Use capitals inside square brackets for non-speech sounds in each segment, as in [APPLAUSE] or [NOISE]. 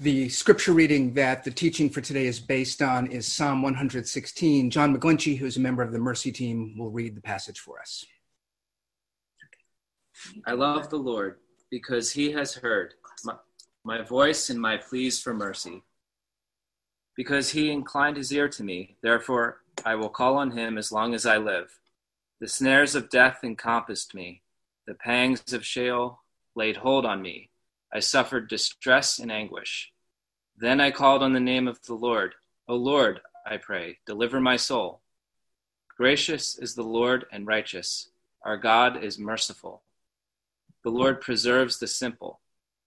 The scripture reading that the teaching for today is based on is Psalm 116. John McGlinchey, who's a member of the Mercy team, will read the passage for us. I love the Lord because he has heard my, my voice and my pleas for mercy. Because he inclined his ear to me, therefore I will call on him as long as I live. The snares of death encompassed me, the pangs of Sheol laid hold on me. I suffered distress and anguish. Then I called on the name of the Lord. O Lord, I pray, deliver my soul. Gracious is the Lord and righteous. Our God is merciful. The Lord preserves the simple.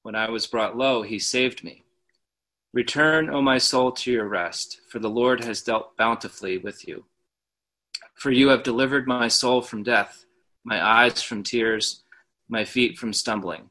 When I was brought low, he saved me. Return, O my soul, to your rest, for the Lord has dealt bountifully with you. For you have delivered my soul from death, my eyes from tears, my feet from stumbling.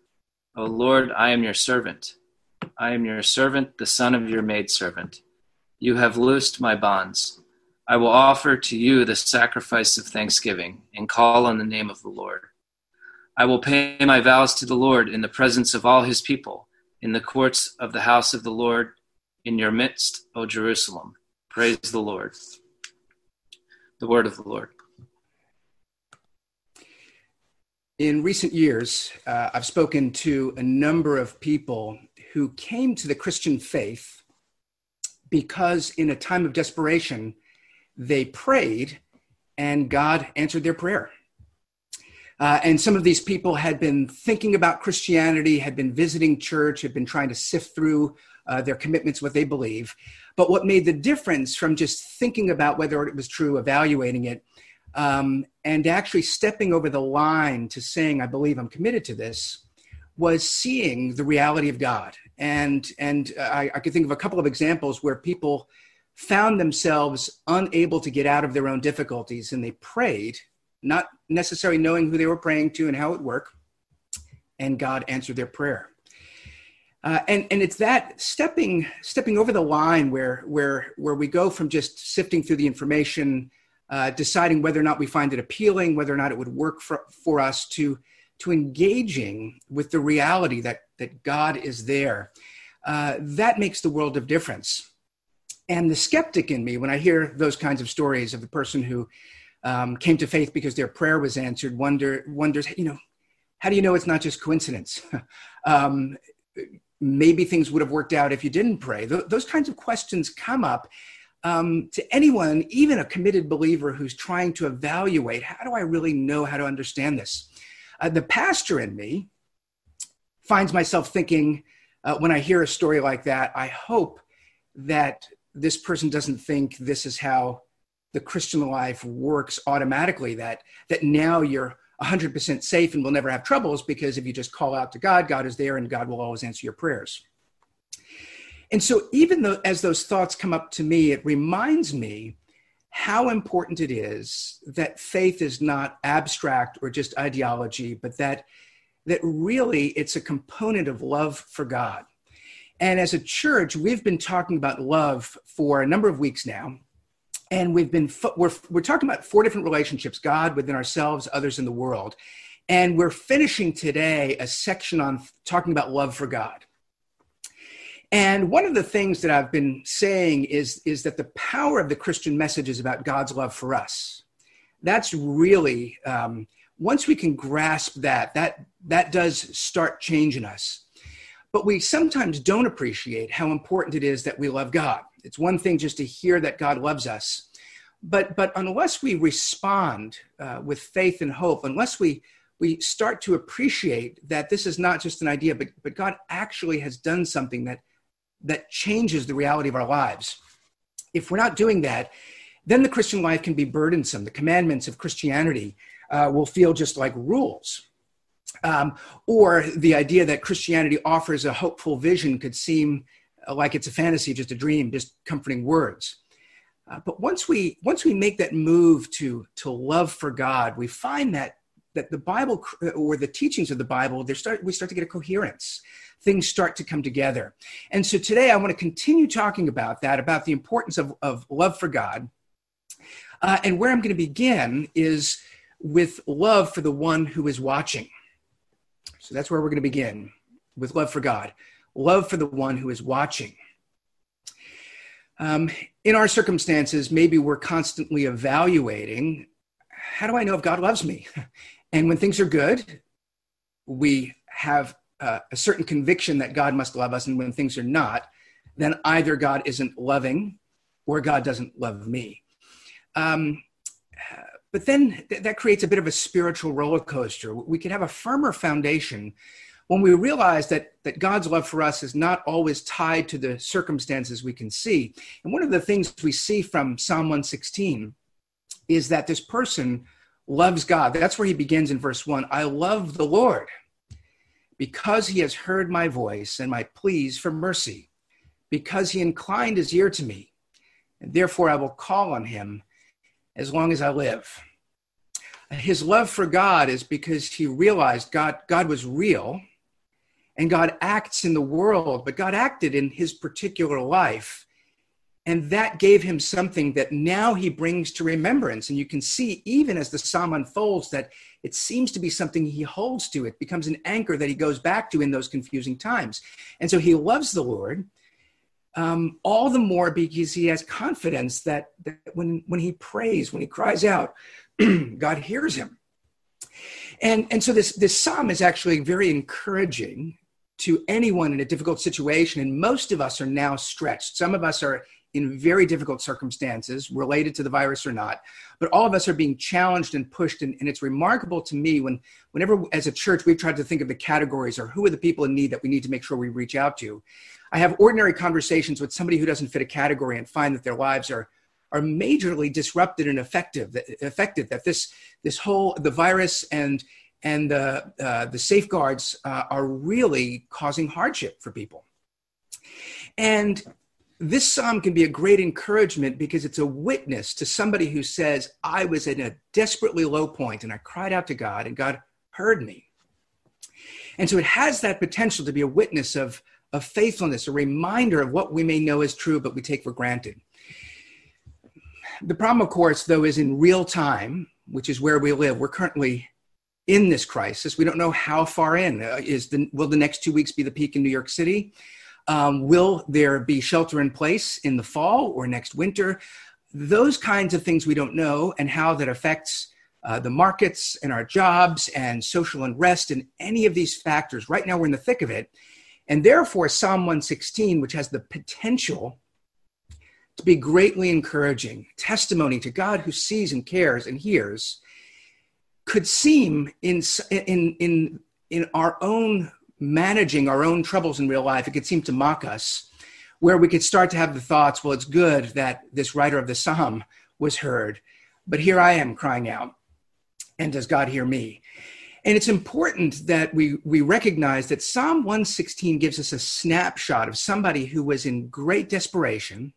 O Lord, I am your servant. I am your servant, the son of your maidservant. You have loosed my bonds. I will offer to you the sacrifice of thanksgiving and call on the name of the Lord. I will pay my vows to the Lord in the presence of all his people, in the courts of the house of the Lord, in your midst, O Jerusalem. Praise the Lord. The word of the Lord. In recent years, uh, I've spoken to a number of people who came to the Christian faith because, in a time of desperation, they prayed and God answered their prayer. Uh, and some of these people had been thinking about Christianity, had been visiting church, had been trying to sift through uh, their commitments, what they believe. But what made the difference from just thinking about whether it was true, evaluating it, um, and actually stepping over the line to saying, I believe I'm committed to this, was seeing the reality of God. And, and I, I could think of a couple of examples where people found themselves unable to get out of their own difficulties and they prayed, not necessarily knowing who they were praying to and how it would work, and God answered their prayer. Uh, and and it's that stepping stepping over the line where where where we go from just sifting through the information uh, deciding whether or not we find it appealing, whether or not it would work for, for us to, to engaging with the reality that, that God is there. Uh, that makes the world of difference. And the skeptic in me, when I hear those kinds of stories of the person who um, came to faith because their prayer was answered, wonder, wonders, you know, how do you know it's not just coincidence? [LAUGHS] um, maybe things would have worked out if you didn't pray. Th- those kinds of questions come up um, to anyone, even a committed believer who's trying to evaluate how do I really know how to understand this? Uh, the pastor in me finds myself thinking uh, when I hear a story like that, I hope that this person doesn't think this is how the Christian life works automatically, that, that now you're 100% safe and will never have troubles because if you just call out to God, God is there and God will always answer your prayers. And so, even though as those thoughts come up to me, it reminds me how important it is that faith is not abstract or just ideology, but that that really it's a component of love for God. And as a church, we've been talking about love for a number of weeks now. And we've been we're we're talking about four different relationships: God within ourselves, others in the world. And we're finishing today a section on talking about love for God. And one of the things that I've been saying is, is that the power of the Christian message is about God's love for us. That's really, um, once we can grasp that, that, that does start changing us. But we sometimes don't appreciate how important it is that we love God. It's one thing just to hear that God loves us. But, but unless we respond uh, with faith and hope, unless we, we start to appreciate that this is not just an idea, but, but God actually has done something that that changes the reality of our lives. If we're not doing that, then the Christian life can be burdensome. The commandments of Christianity uh, will feel just like rules. Um, or the idea that Christianity offers a hopeful vision could seem like it's a fantasy, just a dream, just comforting words. Uh, but once we once we make that move to to love for God, we find that that the Bible or the teachings of the Bible, start we start to get a coherence. Things start to come together. And so today I want to continue talking about that, about the importance of, of love for God. Uh, and where I'm going to begin is with love for the one who is watching. So that's where we're going to begin with love for God, love for the one who is watching. Um, in our circumstances, maybe we're constantly evaluating how do I know if God loves me? And when things are good, we have uh, a certain conviction that God must love us. And when things are not, then either God isn't loving or God doesn't love me. Um, but then th- that creates a bit of a spiritual roller coaster. We can have a firmer foundation when we realize that, that God's love for us is not always tied to the circumstances we can see. And one of the things we see from Psalm 116 is that this person loves God. That's where he begins in verse 1. I love the Lord because he has heard my voice and my pleas for mercy, because he inclined his ear to me. And therefore I will call on him as long as I live. His love for God is because he realized God, God was real and God acts in the world, but God acted in his particular life and that gave him something that now he brings to remembrance. And you can see, even as the psalm unfolds, that it seems to be something he holds to. It becomes an anchor that he goes back to in those confusing times. And so he loves the Lord um, all the more because he has confidence that, that when, when he prays, when he cries out, [CLEARS THROAT] God hears him. And, and so this, this psalm is actually very encouraging to anyone in a difficult situation. And most of us are now stretched. Some of us are in very difficult circumstances related to the virus or not but all of us are being challenged and pushed and, and, it's remarkable to me when whenever as a church we've tried to think of the categories or who are the people in need that we need to make sure we reach out to. I have ordinary conversations with somebody who doesn't fit a category and find that their lives are are majorly disrupted and effective affected that this this whole the virus and and the uh, the safeguards uh, are really causing hardship for people. And this psalm can be a great encouragement because it's a witness to somebody who says, I was in a desperately low point and I cried out to God and God heard me. And so it has that potential to be a witness of, of faithfulness, a reminder of what we may know is true, but we take for granted. The problem, of course, though, is in real time, which is where we live. We're currently in this crisis. We don't know how far in. Uh, is the, will the next two weeks be the peak in New York City? Um, will there be shelter in place in the fall or next winter? Those kinds of things we don't know, and how that affects uh, the markets and our jobs and social unrest and any of these factors. Right now, we're in the thick of it. And therefore, Psalm 116, which has the potential to be greatly encouraging, testimony to God who sees and cares and hears, could seem in, in, in, in our own managing our own troubles in real life, it could seem to mock us, where we could start to have the thoughts, well, it's good that this writer of the psalm was heard, but here I am crying out. And does God hear me? And it's important that we, we recognize that Psalm 116 gives us a snapshot of somebody who was in great desperation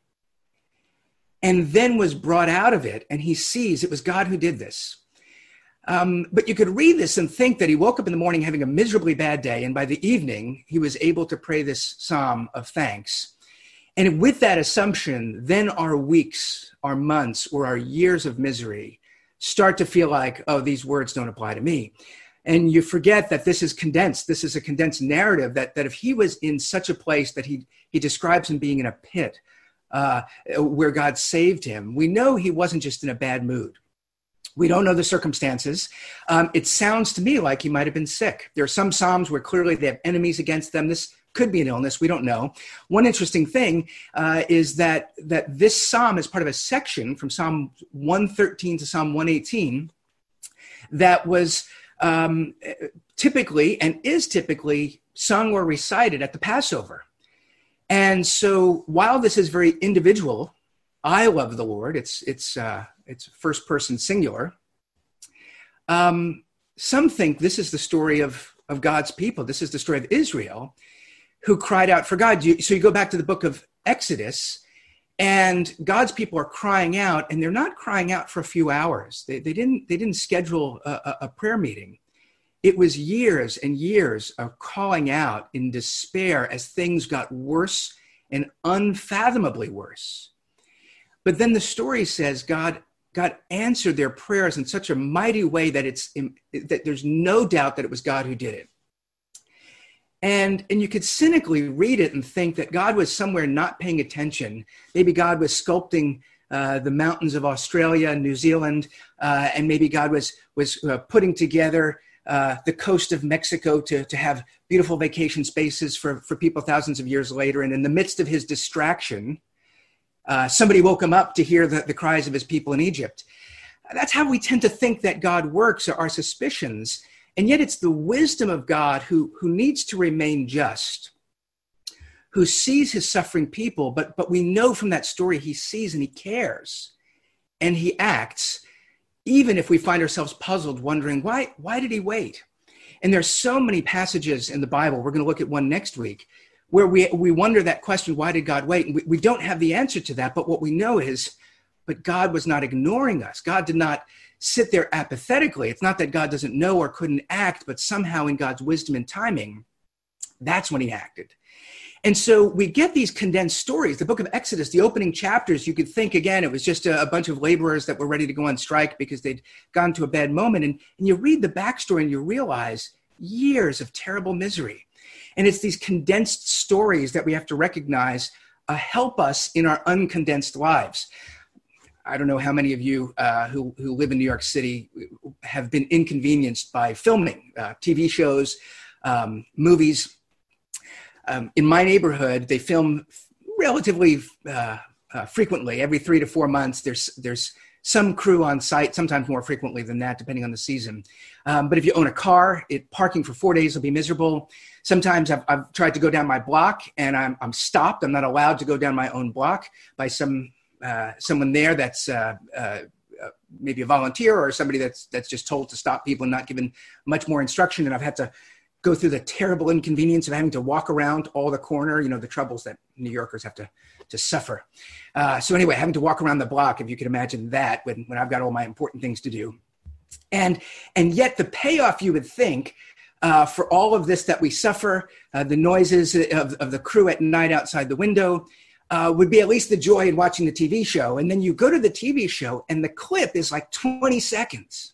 and then was brought out of it, and he sees it was God who did this. Um, but you could read this and think that he woke up in the morning having a miserably bad day, and by the evening, he was able to pray this psalm of thanks. And with that assumption, then our weeks, our months, or our years of misery start to feel like, oh, these words don't apply to me. And you forget that this is condensed. This is a condensed narrative that, that if he was in such a place that he, he describes him being in a pit uh, where God saved him, we know he wasn't just in a bad mood we don't know the circumstances. Um, it sounds to me like he might have been sick. There are some Psalms where clearly they have enemies against them. This could be an illness. We don't know. One interesting thing uh, is that, that this Psalm is part of a section from Psalm 113 to Psalm 118 that was um, typically and is typically sung or recited at the Passover. And so while this is very individual, I love the Lord. It's, it's, uh, it's first person singular. Um, some think this is the story of, of God's people. This is the story of Israel, who cried out for God. So you go back to the book of Exodus, and God's people are crying out, and they're not crying out for a few hours. They, they didn't they didn't schedule a, a prayer meeting. It was years and years of calling out in despair as things got worse and unfathomably worse. But then the story says God God answered their prayers in such a mighty way that it's that there's no doubt that it was God who did it. And, and you could cynically read it and think that God was somewhere not paying attention. Maybe God was sculpting uh, the mountains of Australia and New Zealand, uh, and maybe God was, was uh, putting together uh, the coast of Mexico to, to have beautiful vacation spaces for, for people thousands of years later. And in the midst of his distraction, uh, somebody woke him up to hear the, the cries of his people in Egypt. That's how we tend to think that God works, our suspicions. And yet it's the wisdom of God who, who needs to remain just, who sees his suffering people, but, but we know from that story he sees and he cares and he acts, even if we find ourselves puzzled, wondering, why, why did he wait? And there's so many passages in the Bible, we're going to look at one next week, where we, we wonder that question, why did God wait? And we, we don't have the answer to that, but what we know is, but God was not ignoring us. God did not sit there apathetically. It's not that God doesn't know or couldn't act, but somehow in God's wisdom and timing, that's when he acted. And so we get these condensed stories. The book of Exodus, the opening chapters, you could think again, it was just a, a, bunch of laborers that were ready to go on strike because they'd gone to a bad moment. And, and you read the backstory and you realize years of terrible misery. And it's these condensed stories that we have to recognize uh, help us in our uncondensed lives. I don't know how many of you uh, who, who live in New York City have been inconvenienced by filming uh, TV shows, um, movies. Um, in my neighborhood, they film relatively uh, uh, frequently, every three to four months. There's, there's some crew on site, sometimes more frequently than that, depending on the season. Um, but if you own a car, it, parking for four days will be miserable. Sometimes I've, I've tried to go down my block and I'm, I'm stopped. I'm not allowed to go down my own block by some uh, someone there that's uh, uh, uh, maybe a volunteer or somebody that's that's just told to stop people and not given much more instruction. And I've had to go through the terrible inconvenience of having to walk around all the corner. You know the troubles that New Yorkers have to to suffer. Uh, so anyway, having to walk around the block, if you could imagine that, when when I've got all my important things to do, and and yet the payoff you would think uh, for all of this that we suffer, uh, the noises of, of the crew at night outside the window, uh, would be at least the joy in watching the TV show. And then you go to the TV show, and the clip is like 20 seconds.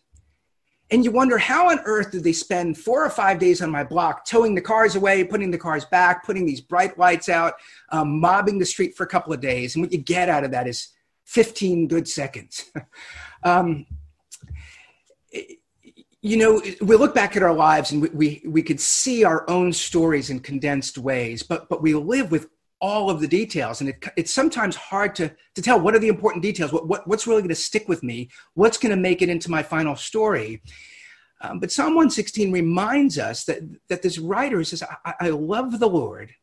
And you wonder how on earth did they spend four or five days on my block towing the cars away, putting the cars back, putting these bright lights out, um, mobbing the street for a couple of days. And what you get out of that is 15 good seconds. [LAUGHS] um, you know, we look back at our lives and we, we, we could see our own stories in condensed ways, but, but we live with all of the details. And it, it's sometimes hard to, to tell what are the important details what, what what's really going to stick with me what's going to make it into my final story. Um, but psalm 116 reminds us that, that this writer says I, I love the lord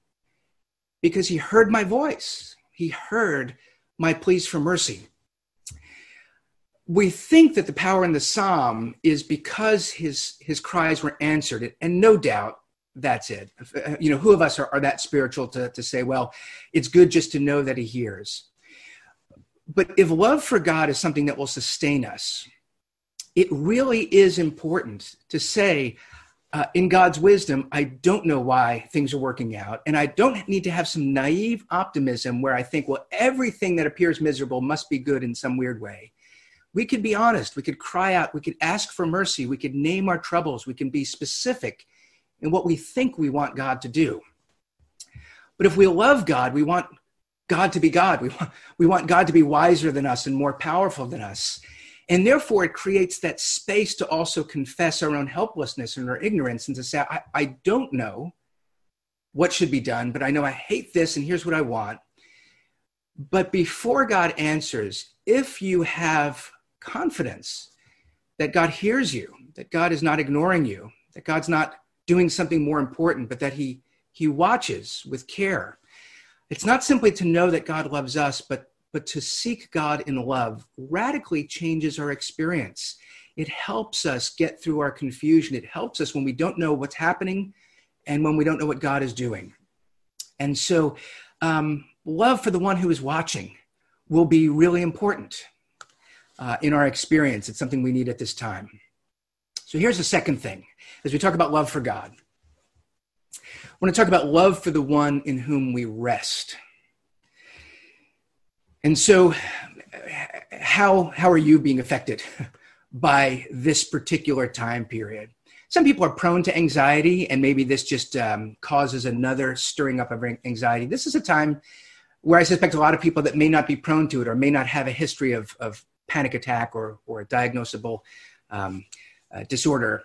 because he heard my voice. He heard my pleas for mercy. We think that the power in the psalm is because his his cries were answered and no doubt that's it. Uh, you know, who of us are, are that spiritual to, to say, well, it's good just to know that he hears. But if love for God is something that will sustain us, it really is important to say, uh, in God's wisdom, I don't know why things are working out. And I don't need to have some naive optimism where I think, well, everything that appears miserable must be good in some weird way. We could be honest. We could cry out. We could ask for mercy. We could name our troubles. We can be specific in what we think we want God to do. But if we love God, we want God to be God. We want, we want God to be wiser than us and more powerful than us. And therefore, it creates that space to also confess our own helplessness and our ignorance and to say, I, I don't know what should be done, but I know I hate this and here's what I want. But before God answers, if you have confidence that God hears you, that God is not ignoring you, that God's not doing something more important, but that he, he watches with care. It's not simply to know that God loves us, but, but to seek God in love radically changes our experience. It helps us get through our confusion. It helps us when we don't know what's happening and when we don't know what God is doing. And so, um, love for the one who is watching will be really important uh, in our experience. It's something we need at this time. So, here's the second thing as we talk about love for God. I want to talk about love for the one in whom we rest. And so, how, how are you being affected [LAUGHS] by this particular time period? Some people are prone to anxiety, and maybe this just um, causes another stirring up of anxiety. This is a time where I suspect a lot of people that may not be prone to it or may not have a history of, of panic attack or, or a diagnosable um, uh, disorder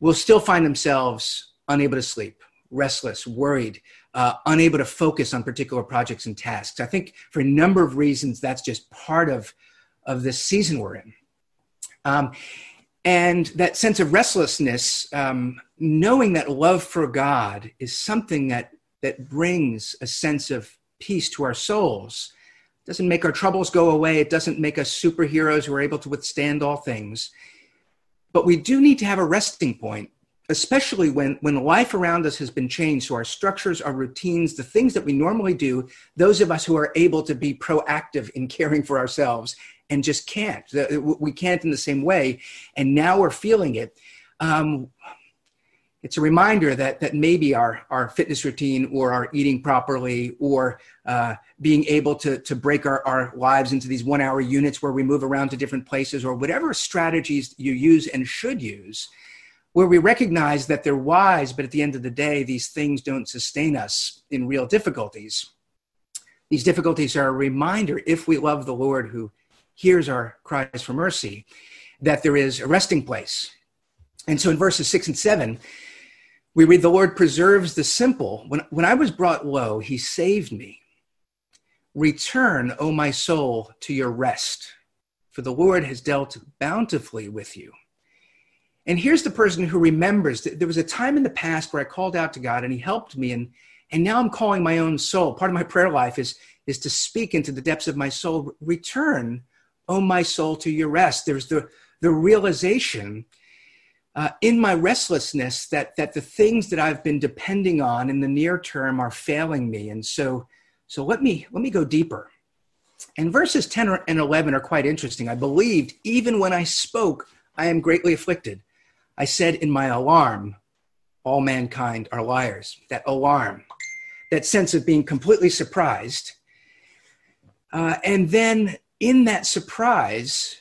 will still find themselves unable to sleep, restless, worried, uh, unable to focus on particular projects and tasks. I think for a number of reasons, that's just part of, of this season we're in. Um, and that sense of restlessness, um, knowing that love for God is something that, that brings a sense of peace to our souls. Doesn't make our troubles go away. It doesn't make us superheroes who are able to withstand all things. But we do need to have a resting point especially when, when life around us has been changed. So our structures, our routines, the things that we normally do, those of us who are able to be proactive in caring for ourselves and just can't. We can't in the same way. And now we're feeling it. Um, it's a reminder that, that maybe our, our fitness routine or our eating properly or uh, being able to, to break our, our lives into these one hour units where we move around to different places or whatever strategies you use and should use – where we recognize that they're wise, but at the end of the day, these things don't sustain us in real difficulties. These difficulties are a reminder, if we love the Lord who hears our cries for mercy, that there is a resting place. And so in verses six and seven, we read, The Lord preserves the simple. When, when I was brought low, he saved me. Return, O my soul, to your rest, for the Lord has dealt bountifully with you. And here's the person who remembers that there was a time in the past where I called out to God and he helped me. And, and now I'm calling my own soul. Part of my prayer life is, is to speak into the depths of my soul. Return, oh my soul, to your rest. There's the, the realization uh, in my restlessness that, that the things that I've been depending on in the near term are failing me. And so, so let me, let me go deeper. And verses 10 and 11 are quite interesting. I believed even when I spoke, I am greatly afflicted. I said in my alarm, all mankind are liars. That alarm, that sense of being completely surprised. Uh, and then in that surprise,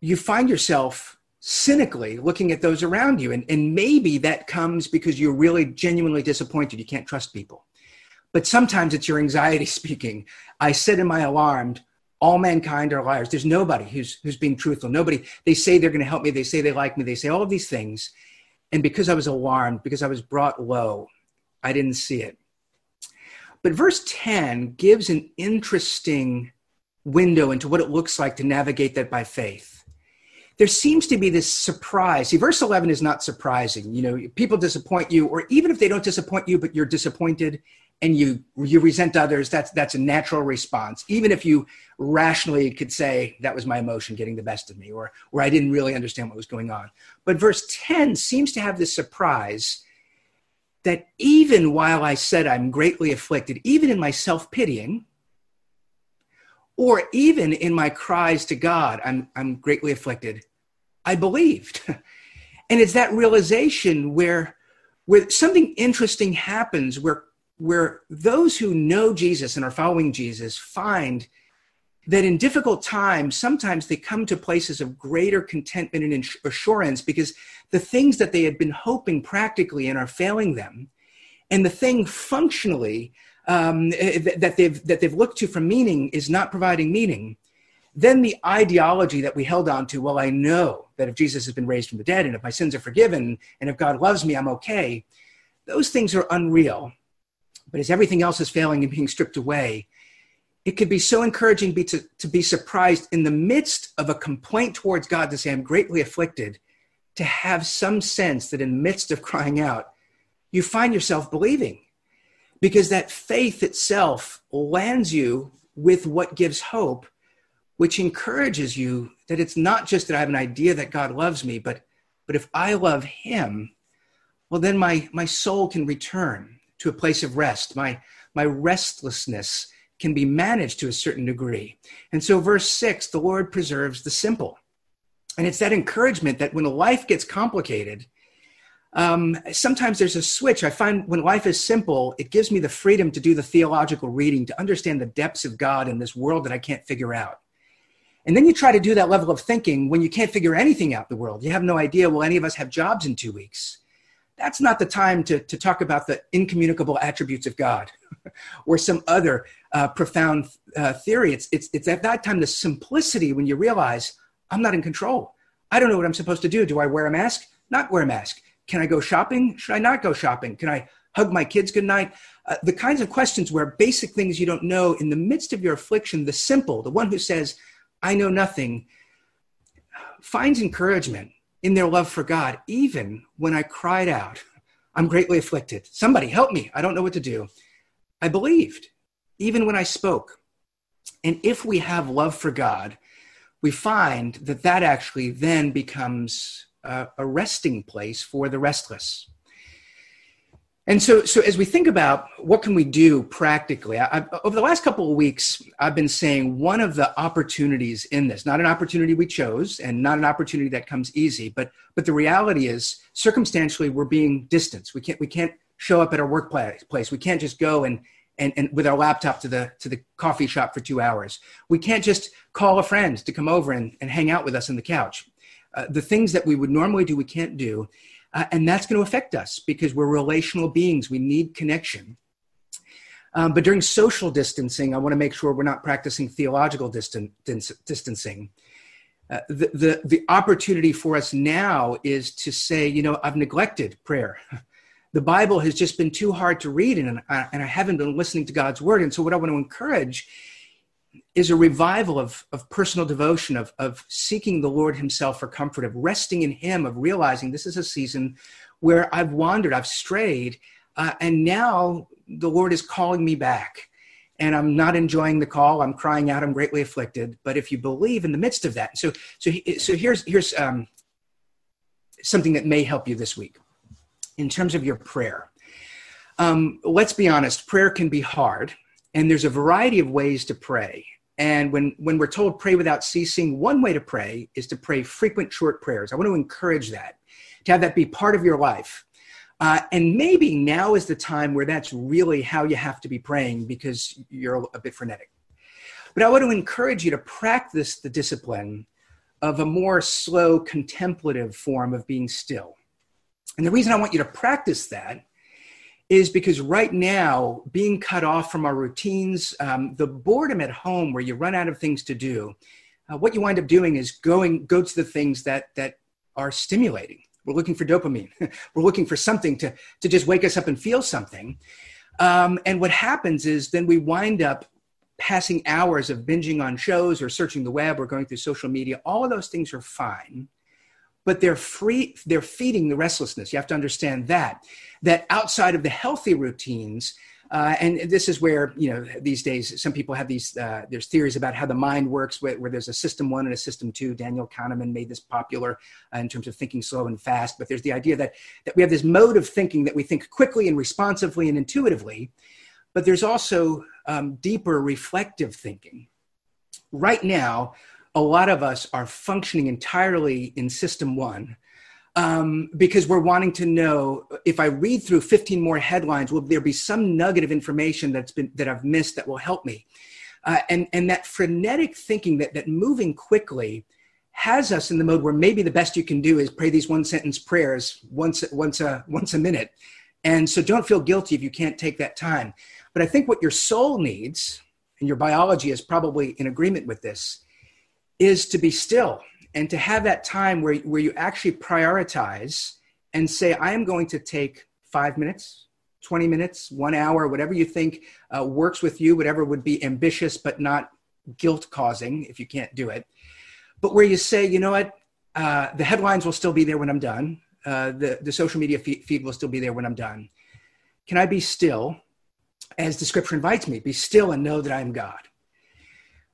you find yourself cynically looking at those around you. And, and maybe that comes because you're really genuinely disappointed. You can't trust people. But sometimes it's your anxiety [LAUGHS] speaking. I said in my alarm, all mankind are liars. There's nobody who's who's being truthful. Nobody. They say they're going to help me. They say they like me. They say all of these things, and because I was alarmed, because I was brought low, I didn't see it. But verse 10 gives an interesting window into what it looks like to navigate that by faith. There seems to be this surprise. See, verse 11 is not surprising. You know, people disappoint you, or even if they don't disappoint you, but you're disappointed, and you you resent others that's that's a natural response even if you rationally could say that was my emotion getting the best of me or or i didn't really understand what was going on but verse 10 seems to have this surprise that even while i said i'm greatly afflicted even in my self-pitying or even in my cries to god i'm i'm greatly afflicted. I believed. [LAUGHS] And it's that realization where where something interesting happens where where those who know Jesus and are following Jesus find that in difficult times, sometimes they come to places of greater contentment and assurance because the things that they had been hoping practically and are failing them, and the thing functionally um, eh, that they've that they've looked to for meaning is not providing meaning. Then the ideology that we held on to, well, I know that if Jesus has been raised from the dead, and if my sins are forgiven, and if God loves me, I'm okay. Those things are unreal but as everything else is failing and being stripped away, it could be so encouraging be to, to be surprised in the midst of a complaint towards God to say, I'm greatly afflicted, to have some sense that in the midst of crying out, you find yourself believing. Because that faith itself lands you with what gives hope, which encourages you that it's not just that I have an idea that God loves me, but, but if I love Him, well, then my, my soul can return to a place of rest. My, my restlessness can be managed to a certain degree. And so, verse six, the Lord preserves the simple. And it's that encouragement that when life gets complicated, um, sometimes there's a switch. I find when life is simple, it gives me the freedom to do the theological reading, to understand the depths of God in this world that I can't figure out. And then you try to do that level of thinking when you can't figure anything out in the world. You have no idea, will any of us have jobs in two weeks? That's not the time to, to talk about the incommunicable attributes of God [LAUGHS] or some other uh, profound uh, theory. It's, it's, it's at that time the simplicity when you realize I'm not in control. I don't know what I'm supposed to do. Do I wear a mask? Not wear a mask. Can I go shopping? Should I not go shopping? Can I hug my kids goodnight? Uh, the kinds of questions where basic things you don't know in the midst of your affliction, the simple, the one who says, I know nothing, finds encouragement in their love for God, even when I cried out, I'm greatly afflicted. Somebody help me. I don't know what to do. I believed, even when I spoke. And if we have love for God, we find that that actually then becomes a, a resting place for the restless. And so, so as we think about what can we do practically, I, over the last couple of weeks, I've been saying one of the opportunities in this, not an opportunity we chose and not an opportunity that comes easy, but but the reality is circumstantially we're being distanced. We can't we can't show up at our workplace. We can't just go and and, and with our laptop to the to the coffee shop for two hours. We can't just call a friend to come over and, and hang out with us on the couch. Uh, the things that we would normally do, we can't do. Uh, and that's going to affect us because we're relational beings. We need connection. Um, but during social distancing, I want to make sure we're not practicing theological distan- distancing. Uh, the, the, the opportunity for us now is to say, you know, I've neglected prayer. [LAUGHS] The Bible has just been too hard to read, and, and I haven't been listening to God's word. And so, what I want to encourage is a revival of, of personal devotion, of, of seeking the Lord Himself for comfort, of resting in Him, of realizing this is a season where I've wandered, I've strayed, uh, and now the Lord is calling me back. And I'm not enjoying the call. I'm crying out. I'm greatly afflicted. But if you believe in the midst of that, so so so here's here's um, something that may help you this week in terms of your prayer. Um, let's be honest, prayer can be hard, and there's a variety of ways to pray. And when, when we're told pray without ceasing, one way to pray is to pray frequent short prayers. I want to encourage that, to have that be part of your life. Uh, and maybe now is the time where that's really how you have to be praying because you're a bit frenetic. But I want to encourage you to practice the discipline of a more slow, contemplative form of being still. And the reason I want you to practice that is because right now, being cut off from our routines, um, the boredom at home where you run out of things to do, uh, what you wind up doing is going go to the things that that are stimulating. We're looking for dopamine. [LAUGHS] We're looking for something to to just wake us up and feel something. Um, and what happens is then we wind up passing hours of binging on shows or searching the web or going through social media. All of those things are fine but they're free they're feeding the restlessness. You have to understand that that outside of the healthy routines uh, and this is where you know these days some people have these uh, there's theories about how the mind works where, where, there's a system one and a system two. Daniel kahneman made this popular uh, in terms of thinking slow and fast but there's the idea that that we have this mode of thinking that we think quickly and responsively and intuitively but there's also um, deeper reflective thinking. Right now a lot of us are functioning entirely in system one um, because we're wanting to know if I read through 15 more headlines, will there be some nugget of information that's been that I've missed that will help me? Uh, and and that frenetic thinking, that that moving quickly, has us in the mode where maybe the best you can do is pray these one sentence prayers once once a once a minute. And so don't feel guilty if you can't take that time. But I think what your soul needs, and your biology is probably in agreement with this, is to be still and to have that time where, where you actually prioritize and say, I am going to take five minutes, 20 minutes, one hour, whatever you think uh, works with you, whatever would be ambitious but not guilt causing if you can't do it. But where you say, you know what, uh, the headlines will still be there when I'm done, uh, the, the social media feed, feed will still be there when I'm done. Can I be still as the scripture invites me? Be still and know that I am God.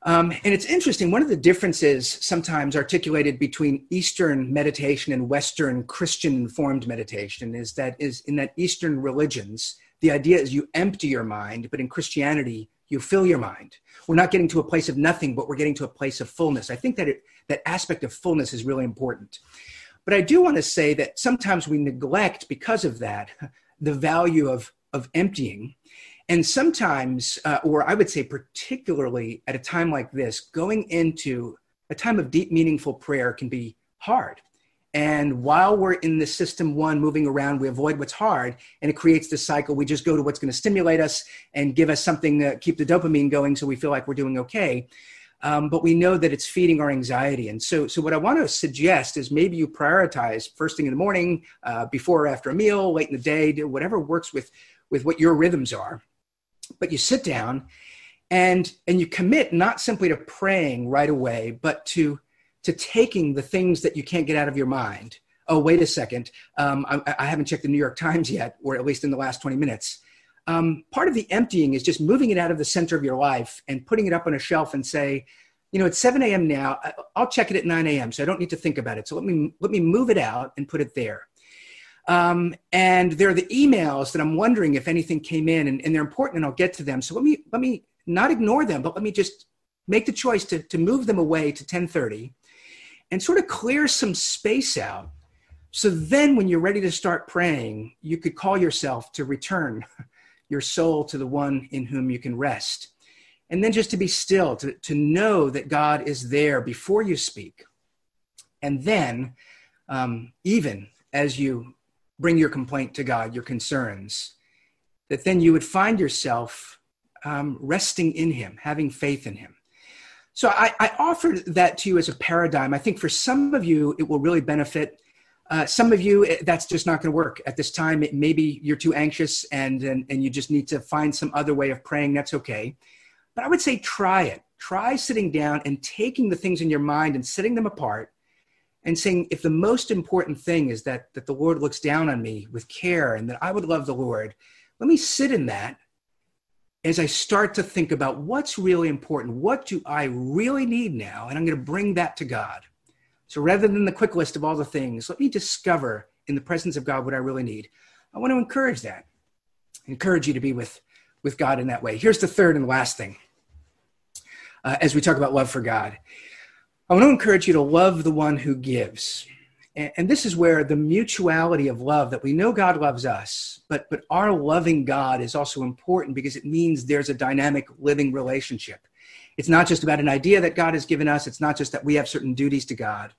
Um, and it's interesting, one of the differences sometimes articulated between Eastern meditation and Western Christian informed meditation is that is in that Eastern religions, the idea is you empty your mind, but in Christianity, you fill your mind. We're not getting to a place of nothing, but we're getting to a place of fullness. I think that it, that aspect of fullness is really important. But I do want to say that sometimes we neglect, because of that, the value of, of emptying. And sometimes, uh, or I would say particularly at a time like this, going into a time of deep, meaningful prayer can be hard. And while we're in the system one moving around, we avoid what's hard and it creates this cycle. We just go to what's going to stimulate us and give us something to keep the dopamine going so we feel like we're doing okay. Um, but we know that it's feeding our anxiety. And so, so what I want to suggest is maybe you prioritize first thing in the morning, uh, before or after a meal, late in the day, whatever works with, with what your rhythms are. But you sit down and, and you commit not simply to praying right away, but to to taking the things that you can't get out of your mind. Oh, wait a second. Um, I, I, haven't checked the New York Times yet, or at least in the last 20 minutes. Um, part of the emptying is just moving it out of the center of your life and putting it up on a shelf and say, you know, it's 7 a.m. now. I'll check it at 9 a.m. So I don't need to think about it. So let me let me move it out and put it there. Um, and there are the emails that I'm wondering if anything came in, and, and they're important, and I'll get to them. So let me let me not ignore them, but let me just make the choice to, to move them away to 1030 and sort of clear some space out. So then, when you're ready to start praying, you could call yourself to return [LAUGHS] your soul to the one in whom you can rest. And then just to be still, to, to know that God is there before you speak. And then, um, even as you bring your complaint to God, your concerns, that then you would find yourself um, resting in Him, having faith in Him. So I, I offered that to you as a paradigm. I think for some of you, it will really benefit. Uh, some of you, that's just not going to work at this time. It, maybe you're too anxious and, and, and you just need to find some other way of praying. That's okay. But I would say try it. Try sitting down and taking the things in your mind and setting them apart and saying, if the most important thing is that, that the Lord looks down on me with care and that I would love the Lord, let me sit in that as I start to think about what's really important, what do I really need now? And I'm going to bring that to God. So rather than the quick list of all the things, let me discover in the presence of God what I really need. I want to encourage that, encourage you to be with, with God in that way. Here's the third and last thing uh, as we talk about love for God. I want to encourage you to love the one who gives. And, this is where the mutuality of love that we know God loves us, but, but our loving God is also important because it means there's a dynamic living relationship. It's not just about an idea that God has given us, it's not just that we have certain duties to God,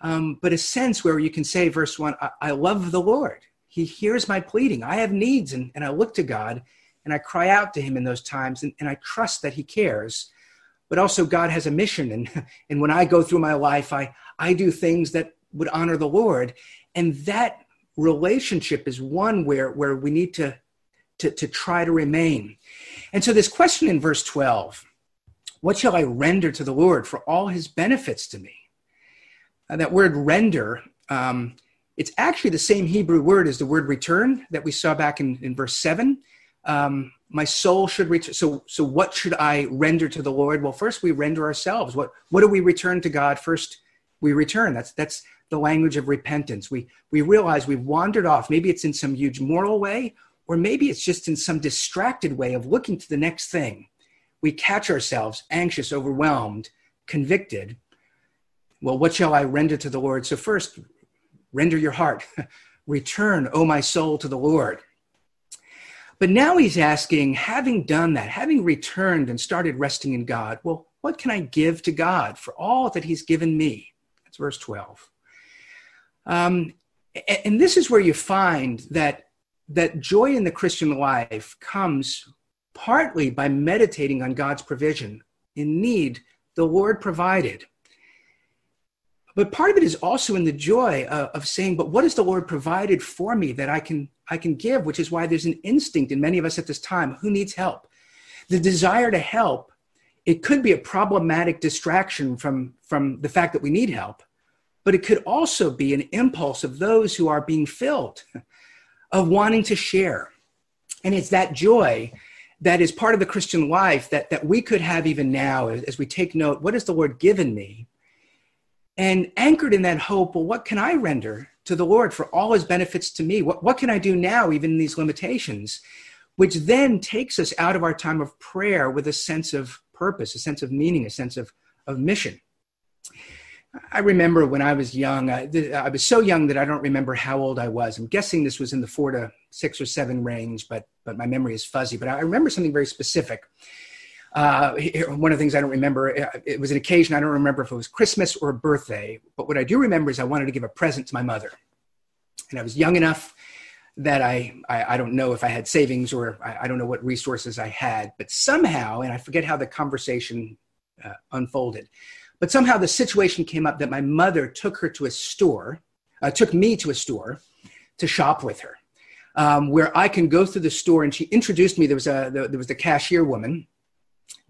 um, but a sense where you can say, verse one, I, I love the Lord. He hears my pleading. I have needs, and, and I look to God and I cry out to Him in those times, and, and I trust that He cares but also God has a mission. And, [LAUGHS] and when I go through my life, I, I do things that would honor the Lord. And that relationship is one where, where we need to, to, to try to remain. And so, this question in verse 12 what shall I render to the Lord for all his benefits to me? Uh, that word render, um, it's actually the same Hebrew word as the word return that we saw back in, in verse 7. Um, my soul should return. So, so what should I render to the Lord? Well, first we render ourselves. What, what do we return to God? First, we return. That's, that's the language of repentance. We, we realize we've wandered off. Maybe it's in some huge moral way, or maybe it's just in some distracted way of looking to the next thing. We catch ourselves anxious, overwhelmed, convicted. Well, what shall I render to the Lord? So, first, render your heart. [LAUGHS] Return, O my soul, to the Lord. But now he's asking, having done that, having returned and started resting in God, well, what can I give to God for all that he's given me? That's verse 12. Um, and this is where you find that that joy in the Christian life comes partly by meditating on God's provision. In need, the Lord provided. But part of it is also in the joy of, of saying, but what has the Lord provided for me that I can I can give, which is why there's an instinct in many of us at this time who needs help. The desire to help, it could be a problematic distraction from, from the fact that we need help but it could also be an impulse of those who are being filled, [LAUGHS] of wanting to share. And it's that joy that is part of the Christian life that, that we could have even now as we take note what has the Lord given me? And anchored in that hope, well, what can I render to the Lord for all his benefits to me. What, what can I do now, even in these limitations? Which then takes us out of our time of prayer with a sense of purpose, a sense of meaning, a sense of, of mission. I remember when I was young, I, I, was so young that I don't remember how old I was. I'm guessing this was in the four to six or seven range, but, but my memory is fuzzy. But I remember something very specific. Uh, one of the things I don't remember, uh, it was an occasion, I don't remember if it was Christmas or a birthday, but what I do remember is I wanted to give a present to my mother. And I was young enough that I, I, I don't know if I had savings or I, I, don't know what resources I had, but somehow, and I forget how the conversation uh, unfolded, but somehow the situation came up that my mother took her to a store, uh, took me to a store to shop with her. Um, where I can go through the store, and she introduced me. There was a there was the cashier woman,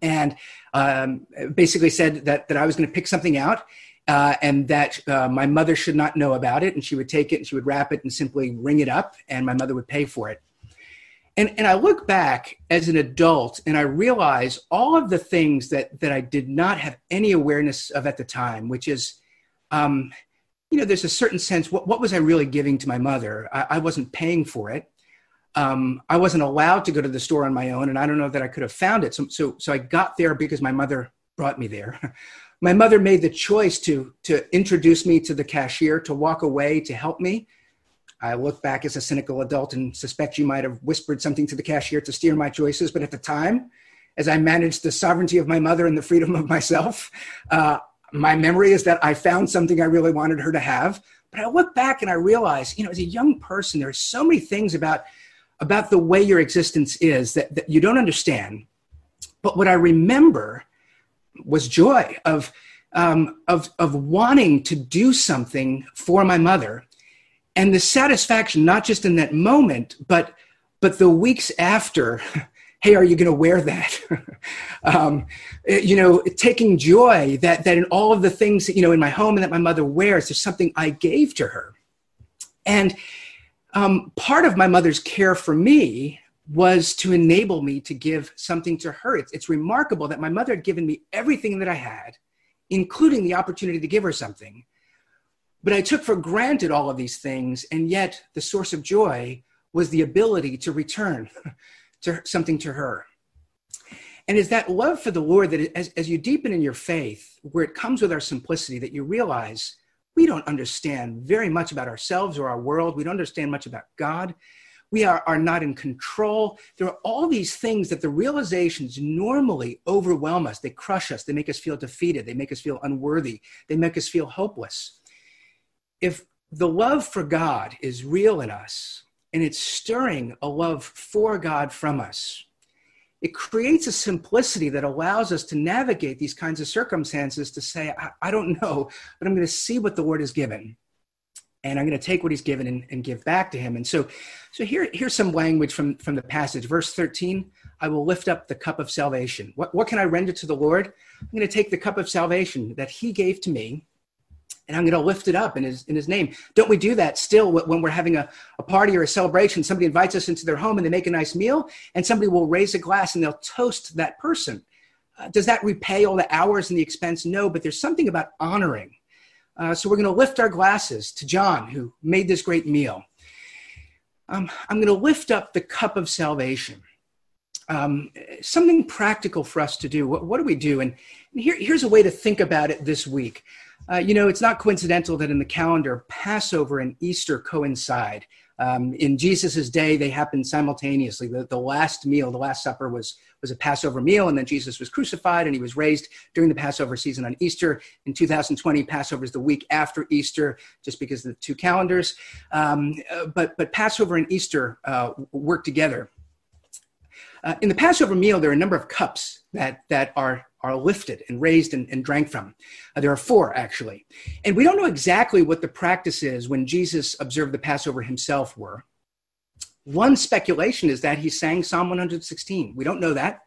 and um, basically said that, that I was going to pick something out uh, and that uh, my mother should not know about it. And she would take it and she would wrap it and simply ring it up, and my mother would pay for it. And, and I look back as an adult and I realize all of the things that, that I did not have any awareness of at the time, which is, um, you know, there's a certain sense what, what was I really giving to my mother? I, I wasn't paying for it um, I wasn't allowed to go to the store on my own, and I don't know that I could have found it. So, so, so I got there because my mother brought me there. [LAUGHS] my mother made the choice to to introduce me to the cashier, to walk away, to help me. I look back as a cynical adult and suspect she might have whispered something to the cashier to steer my choices. But at the time, as I managed the sovereignty of my mother and the freedom of myself, [LAUGHS] uh, my memory is that I found something I really wanted her to have. But I look back and I realize, you know, as a young person, there are so many things about about the way your existence is that, that you don't understand. But what I remember was joy of, um, of, of wanting to do something for my mother and the satisfaction, not just in that moment, but, but the weeks after. [LAUGHS] Hey, are you going to wear that? [LAUGHS] um, you know, taking joy that, that in all of the things that, you know, in my home and that my mother wears, there's something I gave to her. And um, part of my mother's care for me was to enable me to give something to her. It's, it's remarkable that my mother had given me everything that I had, including the opportunity to give her something. But I took for granted all of these things, and yet the source of joy was the ability to return [LAUGHS] to something to her. And it's that love for the Lord that as, as you deepen in your faith, where it comes with our simplicity, that you realize we don't understand very much about ourselves or our world. We don't understand much about God. We are, are not in control. There are all these things that the realizations normally overwhelm us. They crush us. They make us feel defeated. They make us feel unworthy. They make us feel hopeless. If the love for God is real in us and it's stirring a love for God from us, it creates a simplicity that allows us to navigate these kinds of circumstances to say, I, I don't know, but I'm going to see what the Lord has given. And I'm going to take what he's given and, and give back to him. And so, so here, here's some language from, from the passage. Verse 13 I will lift up the cup of salvation. What, what can I render to the Lord? I'm going to take the cup of salvation that he gave to me and I'm going to lift it up in his, in his name. Don't we do that still when we're having a, a party or a celebration? Somebody invites us into their home and they make a nice meal, and somebody will raise a glass and they'll toast that person. Uh, does that repay all the hours and the expense? No, but there's something about honoring. Uh, so we're going to lift our glasses to John, who made this great meal. Um, I'm going to lift up the cup of salvation. Um, something practical for us to do. What, what do we do? And, and here, here's a way to think about it this week. Uh, you know, it's not coincidental that in the calendar, Passover and Easter coincide. Um, in Jesus' day, they happened simultaneously. The, the last meal, the Last Supper, was, was a Passover meal, and then Jesus was crucified and he was raised during the Passover season on Easter. In 2020, Passover is the week after Easter, just because of the two calendars. Um, uh, but, but Passover and Easter uh, work together. Uh, in the Passover meal, there are a number of cups that, that are are lifted and raised and, and drank from. Uh, there are four, actually. And we don't know exactly what the practice is when Jesus observed the Passover himself were. One speculation is that he sang Psalm 116. We don't know that.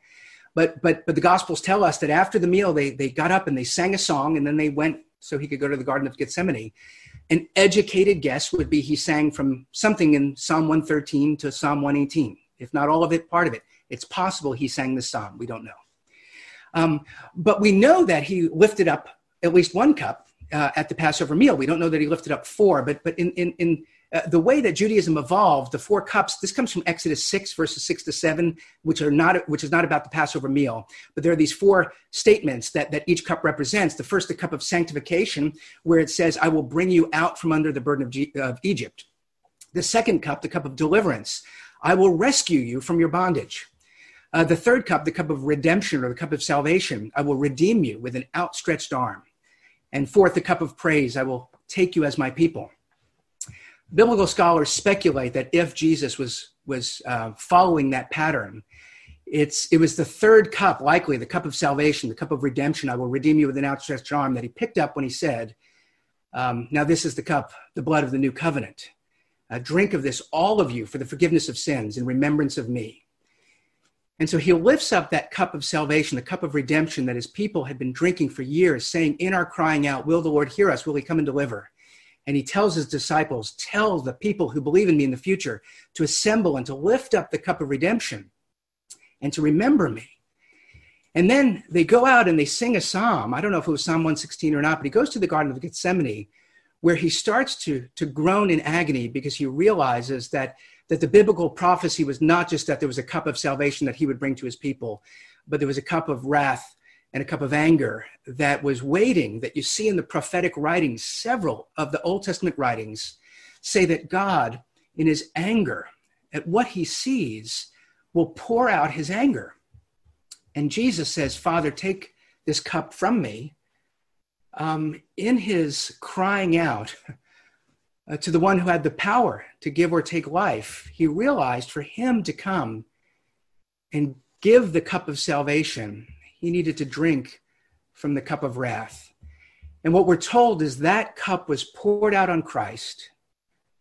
But, but, but the Gospels tell us that after the meal, they, they got up and they sang a song, and then they went so he could go to the Garden of Gethsemane. An educated guess would be he sang from something in Psalm 113 to Psalm 118, if not all of it, part of it. It's possible he sang the psalm. We don't know. Um, but we know that he lifted up at least one cup uh, at the Passover meal. We don't know that he lifted up four, but but in in, in uh, the way that Judaism evolved, the four cups. This comes from Exodus six, verses six to seven, which are not which is not about the Passover meal, but there are these four statements that that each cup represents. The first, the cup of sanctification, where it says, "I will bring you out from under the burden of, G- of Egypt." The second cup, the cup of deliverance, I will rescue you from your bondage. Uh, the third cup, the cup of redemption or the cup of salvation, I will redeem you with an outstretched arm. And fourth, the cup of praise, I will take you as my people. Biblical scholars speculate that if Jesus was, was uh, following that pattern, it's, it was the third cup, likely the cup of salvation, the cup of redemption, I will redeem you with an outstretched arm, that he picked up when he said, um, Now this is the cup, the blood of the new covenant. Uh, drink of this, all of you, for the forgiveness of sins in remembrance of me. And so he lifts up that cup of salvation, the cup of redemption that his people had been drinking for years, saying, In our crying out, Will the Lord hear us? Will he come and deliver? And he tells his disciples, Tell the people who believe in me in the future to assemble and to lift up the cup of redemption and to remember me. And then they go out and they sing a psalm. I don't know if it was Psalm 116 or not, but he goes to the Garden of Gethsemane where he starts to, to groan in agony because he realizes that that the biblical prophecy was not just that there was a cup of salvation that he would bring to his people, but there was a cup of wrath and a cup of anger that was waiting, that you see in the prophetic writings, several of the Old Testament writings say that God, in his anger at what he sees, will pour out his anger. And Jesus says, Father, take this cup from me. Um, in his crying out, [LAUGHS] uh, to the one who had the power to give or take life, he realized for him to come and give the cup of salvation, he needed to drink from the cup of wrath. And what we're told is that cup was poured out on Christ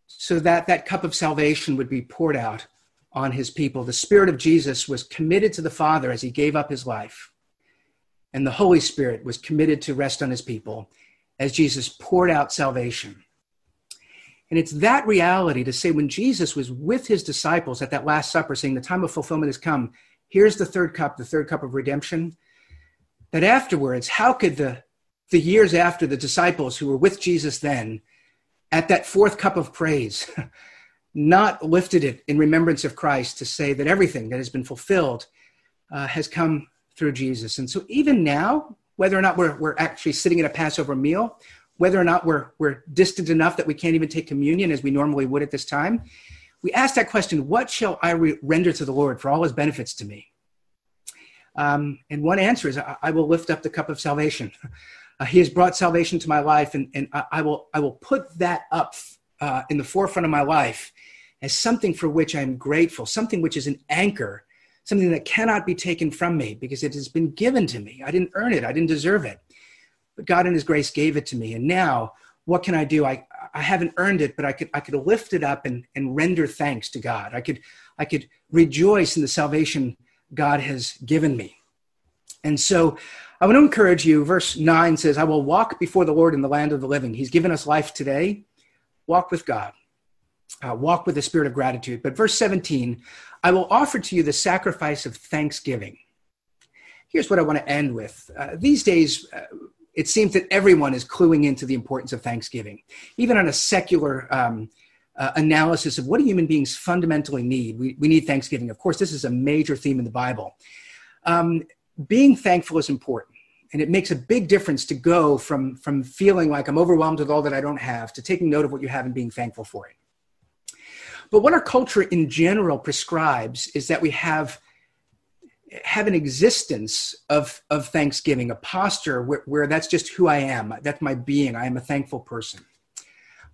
so that that cup of salvation would be poured out on his people. The Spirit of Jesus was committed to the Father as he gave up his life. And the Holy Spirit was committed to rest on his people as Jesus poured out salvation. And it's that reality to say when Jesus was with his disciples at that Last Supper, saying, The time of fulfillment has come, here's the third cup, the third cup of redemption. That afterwards, how could the, the years after the disciples who were with Jesus then, at that fourth cup of praise, [LAUGHS] not lifted it in remembrance of Christ to say that everything that has been fulfilled uh, has come through Jesus. And so even now, whether or not we're, we're actually sitting at a Passover meal, whether or not we're, we're distant enough that we can't even take communion as we normally would at this time, we ask that question what shall I re- render to the Lord for all his benefits to me? Um, and one answer is I, I, will lift up the cup of salvation. [LAUGHS] Uh, he has brought salvation to my life, and, and I, I will, I will put that up uh, in the forefront of my life as something for which I'm grateful, something which is an anchor, something that cannot be taken from me because it has been given to me. I didn't earn it, I didn't deserve it but God in his grace gave it to me. And now what can I do? I, I haven't earned it, but I could, I could lift it up and, and render thanks to God. I could, I could rejoice in the salvation God has given me. And so I want to encourage you. Verse 9 says, I will walk before the Lord in the land of the living. He's given us life today. Walk with God. Uh, walk with the spirit of gratitude. But verse 17, I will offer to you the sacrifice of thanksgiving. Here's what I want to end with. Uh, these days, uh, it seems that everyone is cluing into the importance of Thanksgiving, even on a secular um, uh, analysis of what human beings fundamentally need. We, we need Thanksgiving. Of course, this is a major theme in the Bible. Um, being thankful is important. And it makes a big difference to go from, from feeling like I'm overwhelmed with all that I don't have to taking note of what you have and being thankful for it. But what our culture in general prescribes is that we have have an existence of, of thanksgiving, a posture where, where that's just who I am. That's my being. I am a thankful person.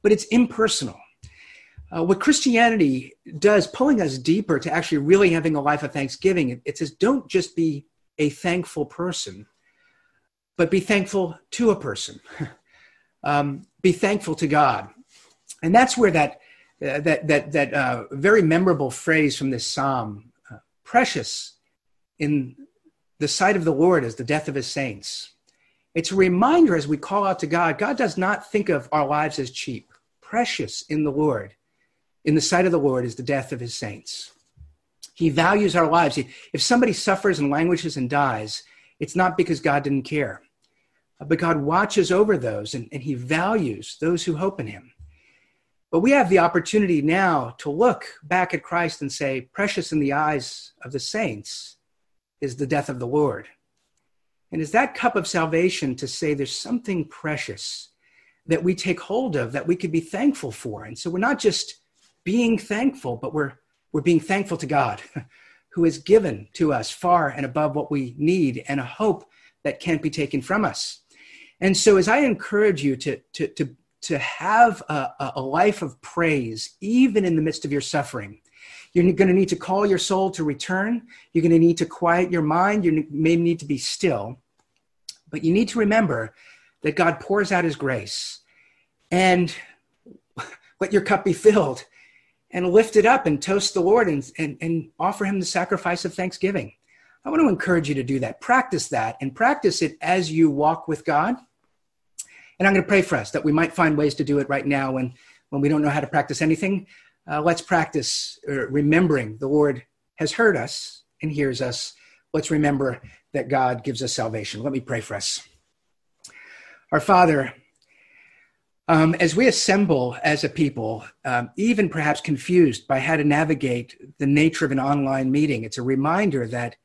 But it's impersonal. Uh, what Christianity does, pulling us deeper to actually really having a life of thanksgiving, it, it says, don't just be a thankful person, but be thankful to a person. [LAUGHS] um, be thankful to God. And that's where that, uh, that, that, that uh, very memorable phrase from this psalm, uh, precious in the sight of the Lord is the death of his saints. It's a reminder as we call out to God, God does not think of our lives as cheap. Precious in the Lord, in the sight of the Lord, is the death of his saints. He values our lives. If somebody suffers and languishes and dies, it's not because God didn't care, but God watches over those and, and he values those who hope in him. But we have the opportunity now to look back at Christ and say, precious in the eyes of the saints is the death of the Lord. And is that cup of salvation to say there's something precious that we take hold of that we could be thankful for? And so we're not just being thankful, but we're, we're being thankful to God [LAUGHS] who has given to us far and above what we need and a hope that can't be taken from us. And so as I encourage you to, to, to to have a, a life of praise, even in the midst of your suffering. You're going to need to call your soul to return. You're going to need to quiet your mind. You may need to be still. But you need to remember that God pours out his grace and [LAUGHS] let your cup be filled and lift it up and toast the Lord and, and, and offer him the sacrifice of thanksgiving. I want to encourage you to do that. Practice that and practice it as you walk with God and I'm going to pray for us that we might find ways to do it right now when, when we don't know how to practice anything. Uh, let's practice uh, remembering the Lord has heard us and hears us. Let's remember that God gives us salvation. Let me pray for us. Our Father, um, as we assemble as a people, um, even perhaps confused by how to navigate the nature of an online meeting, it's a reminder that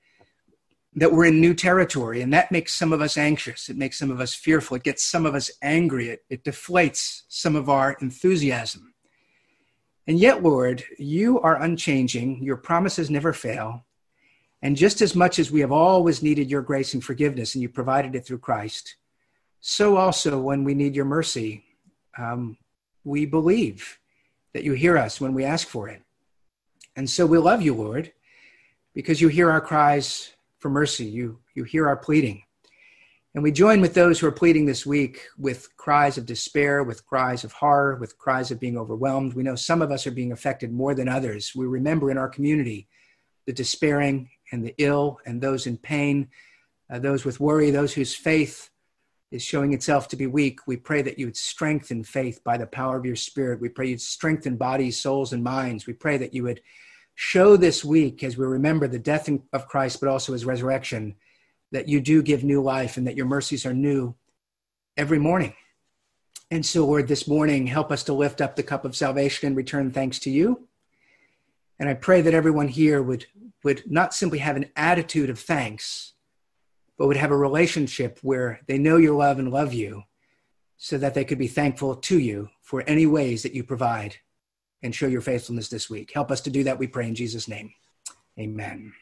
that we're in new territory and that makes some of us anxious. It makes some of us fearful. It gets some of us angry. It, it deflates some of our enthusiasm. And yet lord you are unchanging. Your promises never fail. And just as much as we have always needed your grace and forgiveness and you provided it through christ so also when we need your mercy um, we believe that you hear us when we ask for it. And so we love you lord because you hear our cries for mercy. You, you hear our pleading. And we join with those who are pleading this week with cries of despair, with cries of horror, with cries of being overwhelmed. We know some of us are being affected more than others. We remember in our community the despairing and the ill and those in pain, uh, those with worry, those whose faith is showing itself to be weak. We pray that you would strengthen faith by the power of your spirit. We pray you'd strengthen bodies, souls, and minds. We pray that you would show this week as we remember the death of Christ, but also his resurrection, that you do give new life and that your mercies are new every morning. And so, Lord, this morning, help us to lift up the cup of salvation and return thanks to you. And I pray that everyone here would, would not simply have an attitude of thanks, but would have a relationship where they know your love and love you so that they could be thankful to you for any ways that you provide and show your faithfulness this week. Help us to do that, we pray in Jesus' name. Amen.